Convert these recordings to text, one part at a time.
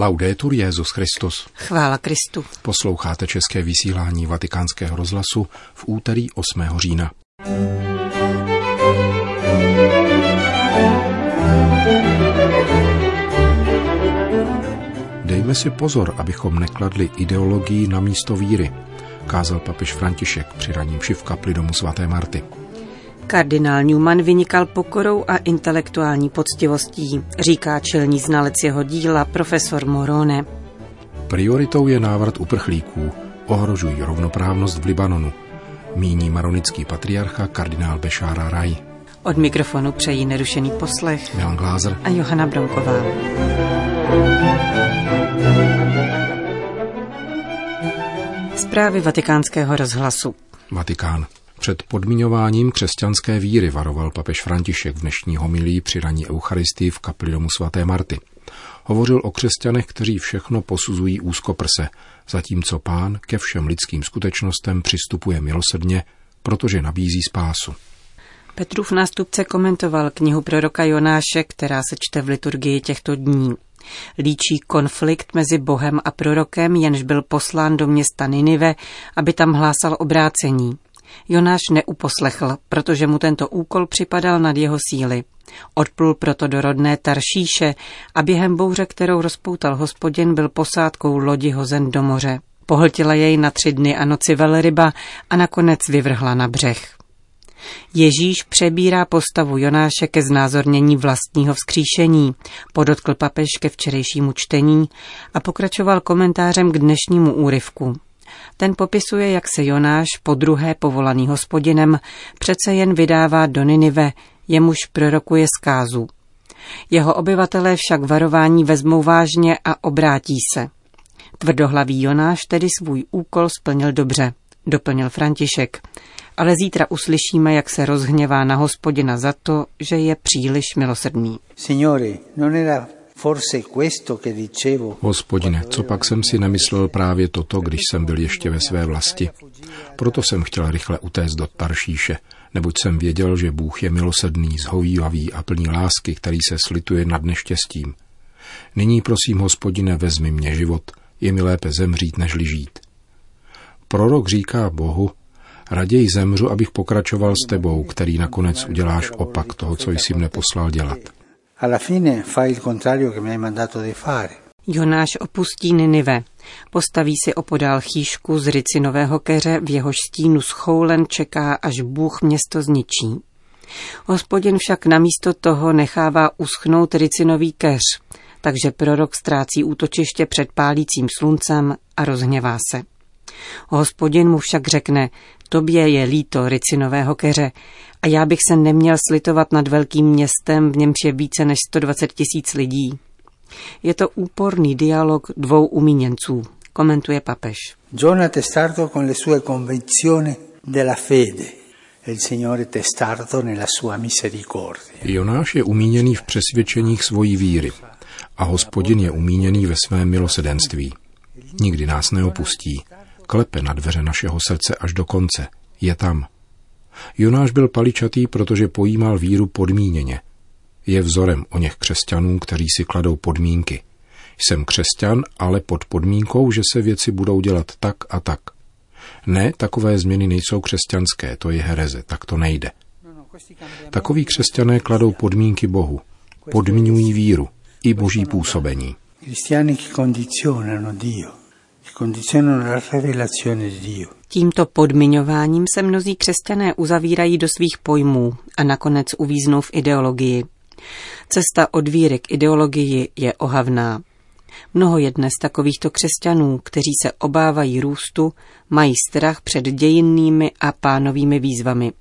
Laudetur Jezus Christus. Chvála Kristu. Posloucháte české vysílání Vatikánského rozhlasu v úterý 8. října. Dejme si pozor, abychom nekladli ideologii na místo víry, kázal papež František při raním v kapli domu svaté Marty. Kardinál Newman vynikal pokorou a intelektuální poctivostí, říká čelní znalec jeho díla profesor Morone. Prioritou je návrat uprchlíků, ohrožují rovnoprávnost v Libanonu, míní maronický patriarcha kardinál Bešára Raj. Od mikrofonu přejí nerušený poslech Milan Glázer a Johana Bronková. Zprávy vatikánského rozhlasu. Vatikán. Před podmiňováním křesťanské víry varoval papež František v dnešní homilí při raní Eucharistii v kapli domu svaté Marty. Hovořil o křesťanech, kteří všechno posuzují úzkoprse, zatímco pán ke všem lidským skutečnostem přistupuje milosrdně, protože nabízí spásu. Petrův nástupce komentoval knihu proroka Jonáše, která se čte v liturgii těchto dní. Líčí konflikt mezi Bohem a prorokem, jenž byl poslán do města Ninive, aby tam hlásal obrácení. Jonáš neuposlechl, protože mu tento úkol připadal nad jeho síly. Odplul proto do rodné Taršíše a během bouře, kterou rozpoutal hospodin, byl posádkou lodi hozen do moře. Pohltila jej na tři dny a noci velryba a nakonec vyvrhla na břeh. Ježíš přebírá postavu Jonáše ke znázornění vlastního vzkříšení, podotkl papež ke včerejšímu čtení a pokračoval komentářem k dnešnímu úryvku. Ten popisuje, jak se Jonáš, po druhé povolaný hospodinem, přece jen vydává do Ninive, jemuž prorokuje zkázu. Jeho obyvatelé však varování vezmou vážně a obrátí se. Tvrdohlavý Jonáš tedy svůj úkol splnil dobře, doplnil František. Ale zítra uslyšíme, jak se rozhněvá na hospodina za to, že je příliš milosrdný. Signore, non era Hospodine, co pak jsem si nemyslel právě toto, když jsem byl ještě ve své vlasti? Proto jsem chtěl rychle utéct do Taršíše, neboť jsem věděl, že Bůh je milosedný, zhovývavý a plný lásky, který se slituje nad neštěstím. Nyní prosím, hospodine, vezmi mě život, je mi lépe zemřít, než žít. Prorok říká Bohu, raději zemřu, abych pokračoval s tebou, který nakonec uděláš opak toho, co jsi mne poslal dělat alla fine fai il contrario che mi hai mandato di fare. Jonáš opustí Ninive. Postaví si opodál chýšku z ricinového keře, v jehož stínu schoulen čeká, až Bůh město zničí. Hospodin však namísto toho nechává uschnout ricinový keř, takže prorok ztrácí útočiště před pálícím sluncem a rozhněvá se. Hospodin mu však řekne, tobě je líto ricinového keře a já bych se neměl slitovat nad velkým městem, v němž je více než 120 tisíc lidí. Je to úporný dialog dvou umíněnců, komentuje papež. John ha testato con le sue convinzioni della fede. Il Signore testardo nella sua misericordia. Jonáš je umíněný v přesvědčeních svojí víry a hospodin je umíněný ve svém milosedenství. Nikdy nás neopustí. Klepe na dveře našeho srdce až do konce. Je tam. Jonáš byl paličatý, protože pojímal víru podmíněně. Je vzorem o něch křesťanů, kteří si kladou podmínky. Jsem křesťan, ale pod podmínkou, že se věci budou dělat tak a tak. Ne, takové změny nejsou křesťanské, to je hereze, tak to nejde. Takoví křesťané kladou podmínky Bohu, podmiňují víru i boží působení. Dio, Tímto podmiňováním se mnozí křesťané uzavírají do svých pojmů a nakonec uvíznou v ideologii. Cesta od víry k ideologii je ohavná. Mnoho je dnes takovýchto křesťanů, kteří se obávají růstu, mají strach před dějinnými a pánovými výzvami.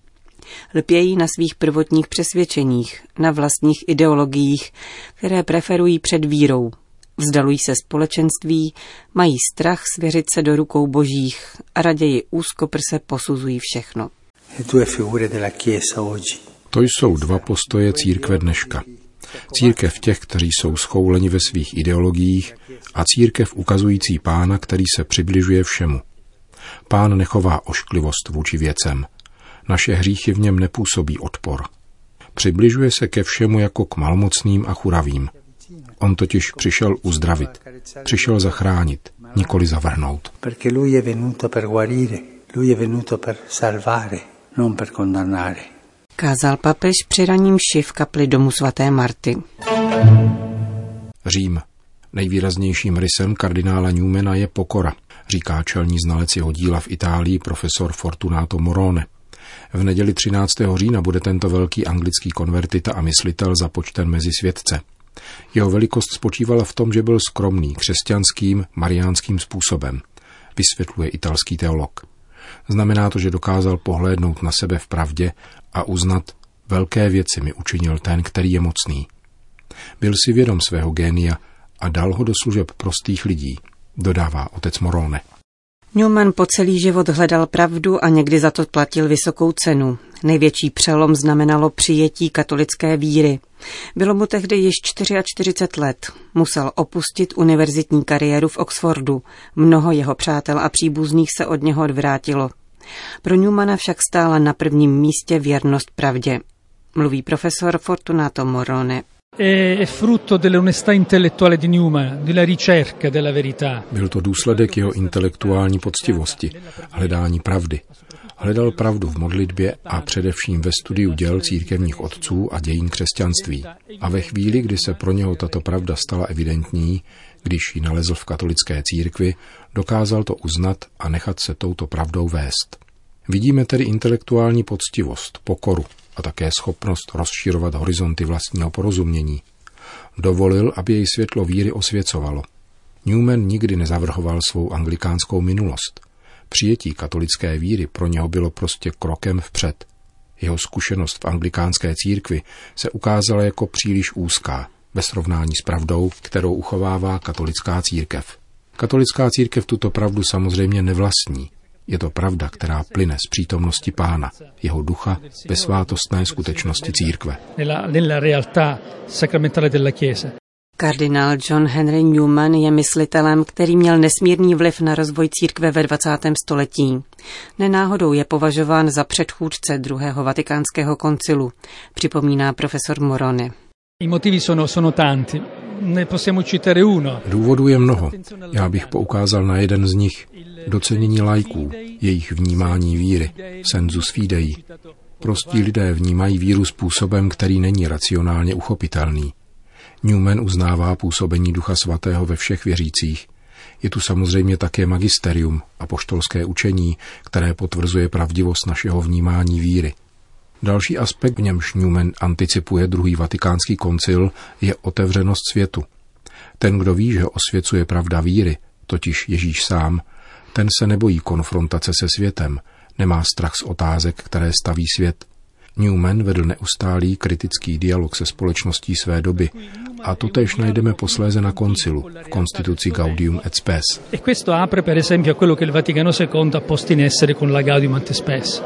Lpějí na svých prvotních přesvědčeních, na vlastních ideologiích, které preferují před vírou, Vzdalují se společenství, mají strach svěřit se do rukou božích a raději úzkoprse posuzují všechno. To jsou dva postoje církve dneška. Církev těch, kteří jsou schouleni ve svých ideologiích a církev ukazující pána, který se přibližuje všemu. Pán nechová ošklivost vůči věcem. Naše hříchy v něm nepůsobí odpor. Přibližuje se ke všemu jako k malmocným a churavým – On totiž přišel uzdravit, přišel zachránit, nikoli zavrhnout. Kázal papež při raním ši v kapli domu svaté Marty. Řím. Nejvýraznějším rysem kardinála Newmana je pokora, říká čelní znalec jeho díla v Itálii profesor Fortunato Morone. V neděli 13. října bude tento velký anglický konvertita a myslitel započten mezi světce. Jeho velikost spočívala v tom, že byl skromný křesťanským mariánským způsobem, vysvětluje italský teolog. Znamená to, že dokázal pohlédnout na sebe v pravdě a uznat, velké věci mi učinil ten, který je mocný. Byl si vědom svého génia a dal ho do služeb prostých lidí, dodává otec Morone. Newman po celý život hledal pravdu a někdy za to platil vysokou cenu. Největší přelom znamenalo přijetí katolické víry. Bylo mu tehdy již 44 let. Musel opustit univerzitní kariéru v Oxfordu. Mnoho jeho přátel a příbuzných se od něho odvrátilo. Pro Newmana však stála na prvním místě věrnost pravdě. Mluví profesor Fortunato Morone è frutto dell'onestà intellettuale di Newman, della ricerca della verità. Byl to důsledek jeho intelektuální poctivosti, hledání pravdy. Hledal pravdu v modlitbě a především ve studiu děl církevních otců a dějin křesťanství. A ve chvíli, kdy se pro něho tato pravda stala evidentní, když ji nalezl v katolické církvi, dokázal to uznat a nechat se touto pravdou vést. Vidíme tedy intelektuální poctivost, pokoru, a také schopnost rozširovat horizonty vlastního porozumění. Dovolil, aby jej světlo víry osvěcovalo. Newman nikdy nezavrhoval svou anglikánskou minulost. Přijetí katolické víry pro něho bylo prostě krokem vpřed. Jeho zkušenost v anglikánské církvi se ukázala jako příliš úzká, ve srovnání s pravdou, kterou uchovává katolická církev. Katolická církev tuto pravdu samozřejmě nevlastní, je to pravda, která plyne z přítomnosti Pána, jeho ducha ve svátostné skutečnosti církve. Kardinál John Henry Newman je myslitelem, který měl nesmírný vliv na rozvoj církve ve 20. století. Nenáhodou je považován za předchůdce druhého vatikánského koncilu, připomíná profesor Morone. I motivi sono, sono tanti. Důvodů je mnoho. Já bych poukázal na jeden z nich docenění lajků, jejich vnímání víry, sensus fidei. Prostí lidé vnímají víru způsobem, který není racionálně uchopitelný. Newman uznává působení Ducha Svatého ve všech věřících. Je tu samozřejmě také magisterium a poštolské učení, které potvrzuje pravdivost našeho vnímání víry. Další aspekt, v němž Newman anticipuje druhý vatikánský koncil, je otevřenost světu. Ten, kdo ví, že osvěcuje pravda víry, totiž Ježíš sám, ten se nebojí konfrontace se světem, nemá strach z otázek, které staví svět. Newman vedl neustálý kritický dialog se společností své doby a to tež najdeme posléze na koncilu v konstituci Gaudium et Spes. E questo apre per esempio a quello che il Vaticano II ha posto in essere con la Gaudium et Spes.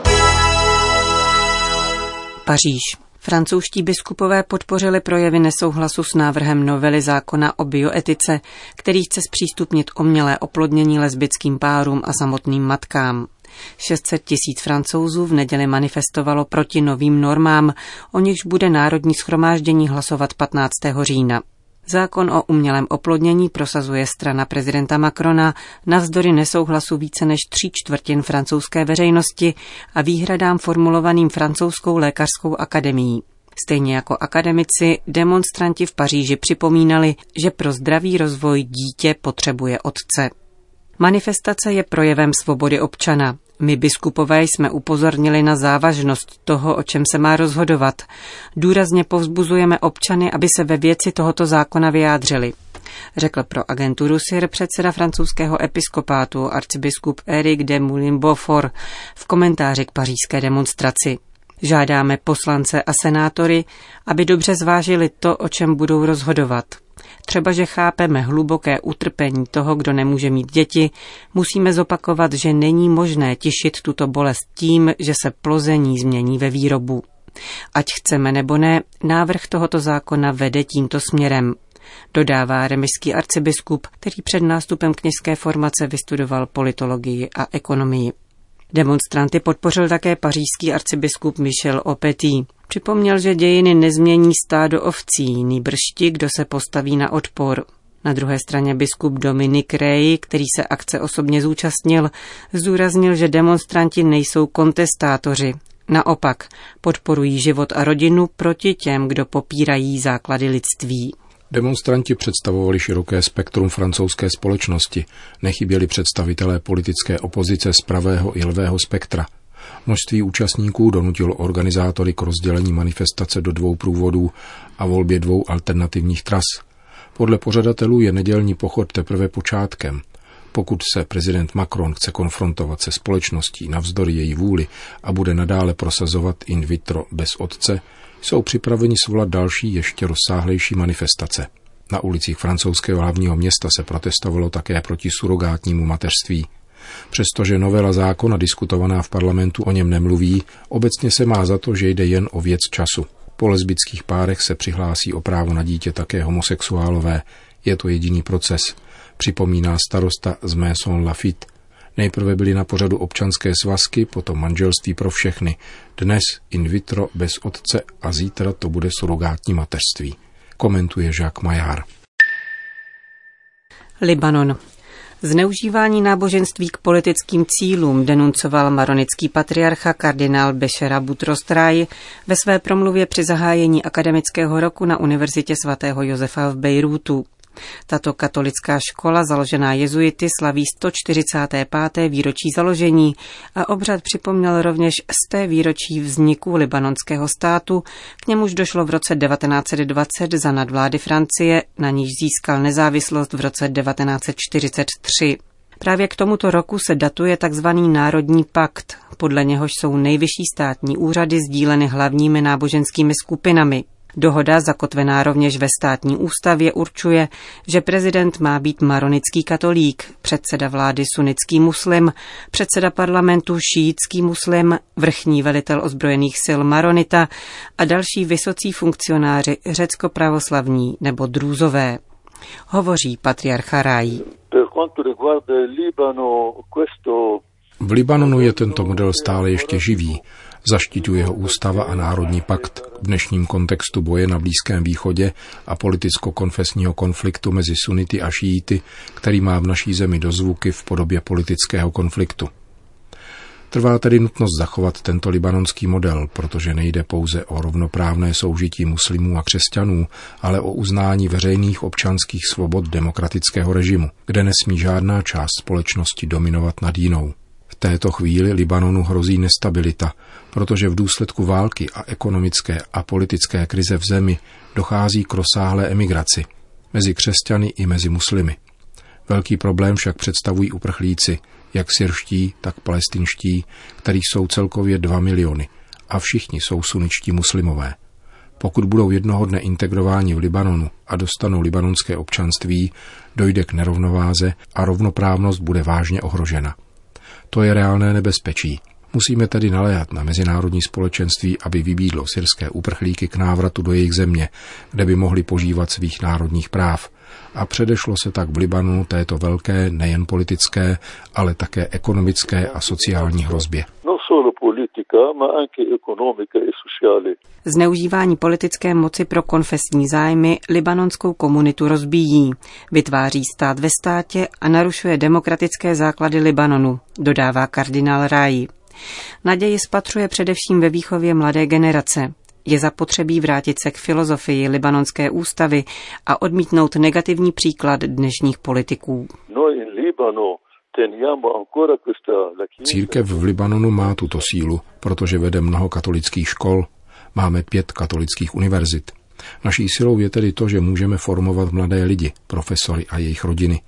Paříž. Francouzští biskupové podpořili projevy nesouhlasu s návrhem novely zákona o bioetice, který chce zpřístupnit umělé oplodnění lesbickým párům a samotným matkám. 600 tisíc francouzů v neděli manifestovalo proti novým normám, o nichž bude Národní schromáždění hlasovat 15. října. Zákon o umělém oplodnění prosazuje strana prezidenta Macrona navzdory nesouhlasu více než tří čtvrtin francouzské veřejnosti a výhradám formulovaným francouzskou lékařskou akademií. Stejně jako akademici, demonstranti v Paříži připomínali, že pro zdravý rozvoj dítě potřebuje otce. Manifestace je projevem svobody občana. My biskupové jsme upozornili na závažnost toho, o čem se má rozhodovat. Důrazně povzbuzujeme občany, aby se ve věci tohoto zákona vyjádřili. Řekl pro agenturu SIR předseda francouzského episkopátu arcibiskup Eric de Moulin-Beaufort v komentáři k pařížské demonstraci. Žádáme poslance a senátory, aby dobře zvážili to, o čem budou rozhodovat. Třeba, že chápeme hluboké utrpení toho, kdo nemůže mít děti, musíme zopakovat, že není možné tišit tuto bolest tím, že se plození změní ve výrobu. Ať chceme nebo ne, návrh tohoto zákona vede tímto směrem. Dodává remiský arcibiskup, který před nástupem kněžské formace vystudoval politologii a ekonomii. Demonstranty podpořil také pařížský arcibiskup Michel Opetý. Připomněl, že dějiny nezmění stádo ovcí, nýbrž ti, kdo se postaví na odpor. Na druhé straně biskup Dominik Rey, který se akce osobně zúčastnil, zdůraznil, že demonstranti nejsou kontestátoři. Naopak, podporují život a rodinu proti těm, kdo popírají základy lidství. Demonstranti představovali široké spektrum francouzské společnosti, nechyběli představitelé politické opozice z pravého i levého spektra. Množství účastníků donutilo organizátory k rozdělení manifestace do dvou průvodů a volbě dvou alternativních tras. Podle pořadatelů je nedělní pochod teprve počátkem. Pokud se prezident Macron chce konfrontovat se společností navzdory její vůli a bude nadále prosazovat in vitro bez otce, jsou připraveni svolat další ještě rozsáhlejší manifestace. Na ulicích francouzského hlavního města se protestovalo také proti surogátnímu mateřství. Přestože novela zákona diskutovaná v parlamentu o něm nemluví, obecně se má za to, že jde jen o věc času. Po lesbických párech se přihlásí o právo na dítě také homosexuálové. Je to jediný proces, připomíná starosta z Maison Lafitte. Nejprve byly na pořadu občanské svazky, potom manželství pro všechny. Dnes in vitro bez otce a zítra to bude surogátní mateřství. Komentuje Jacques Maillard. Libanon. Zneužívání náboženství k politickým cílům denuncoval maronický patriarcha kardinál Bešera Butrostraj ve své promluvě při zahájení akademického roku na Univerzitě svatého Josefa v Bejrútu. Tato katolická škola, založená jezuity, slaví 145. výročí založení a obřad připomněl rovněž z té výročí vzniku libanonského státu, k němuž došlo v roce 1920 za nadvlády Francie, na níž získal nezávislost v roce 1943. Právě k tomuto roku se datuje tzv. Národní pakt, podle něhož jsou nejvyšší státní úřady sdíleny hlavními náboženskými skupinami. Dohoda, zakotvená rovněž ve státní ústavě, určuje, že prezident má být maronický katolík, předseda vlády sunnický muslim, předseda parlamentu šíitský muslim, vrchní velitel ozbrojených sil maronita a další vysocí funkcionáři řecko-pravoslavní nebo drůzové. Hovoří patriarcha Rájí. V Libanonu je tento model stále ještě živý zaštiťuje ho ústava a národní pakt v dnešním kontextu boje na Blízkém východě a politicko-konfesního konfliktu mezi sunity a šíity, který má v naší zemi dozvuky v podobě politického konfliktu. Trvá tedy nutnost zachovat tento libanonský model, protože nejde pouze o rovnoprávné soužití muslimů a křesťanů, ale o uznání veřejných občanských svobod demokratického režimu, kde nesmí žádná část společnosti dominovat nad jinou. V této chvíli Libanonu hrozí nestabilita, protože v důsledku války a ekonomické a politické krize v zemi dochází k rozsáhlé emigraci mezi křesťany i mezi muslimy. Velký problém však představují uprchlíci, jak syrští, tak palestinští, kterých jsou celkově 2 miliony a všichni jsou suničtí muslimové. Pokud budou jednoho dne integrováni v Libanonu a dostanou libanonské občanství, dojde k nerovnováze a rovnoprávnost bude vážně ohrožena. To je reálné nebezpečí. Musíme tedy naléhat na mezinárodní společenství, aby vybídlo syrské uprchlíky k návratu do jejich země, kde by mohli požívat svých národních práv. A předešlo se tak v Libanonu této velké, nejen politické, ale také ekonomické a sociální hrozbě. No Zneužívání politické moci pro konfesní zájmy libanonskou komunitu rozbíjí, vytváří stát ve státě a narušuje demokratické základy Libanonu, dodává kardinál Ráji. Naději spatřuje především ve výchově mladé generace. Je zapotřebí vrátit se k filozofii libanonské ústavy a odmítnout negativní příklad dnešních politiků. No, Církev v Libanonu má tuto sílu, protože vede mnoho katolických škol. Máme pět katolických univerzit. Naší silou je tedy to, že můžeme formovat mladé lidi, profesory a jejich rodiny.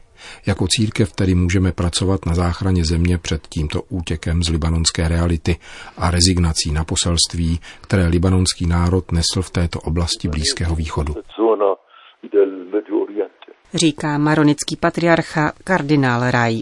Jako církev tedy můžeme pracovat na záchraně země před tímto útěkem z libanonské reality a rezignací na poselství, které libanonský národ nesl v této oblasti Blízkého východu. Říká maronický patriarcha kardinál Raj.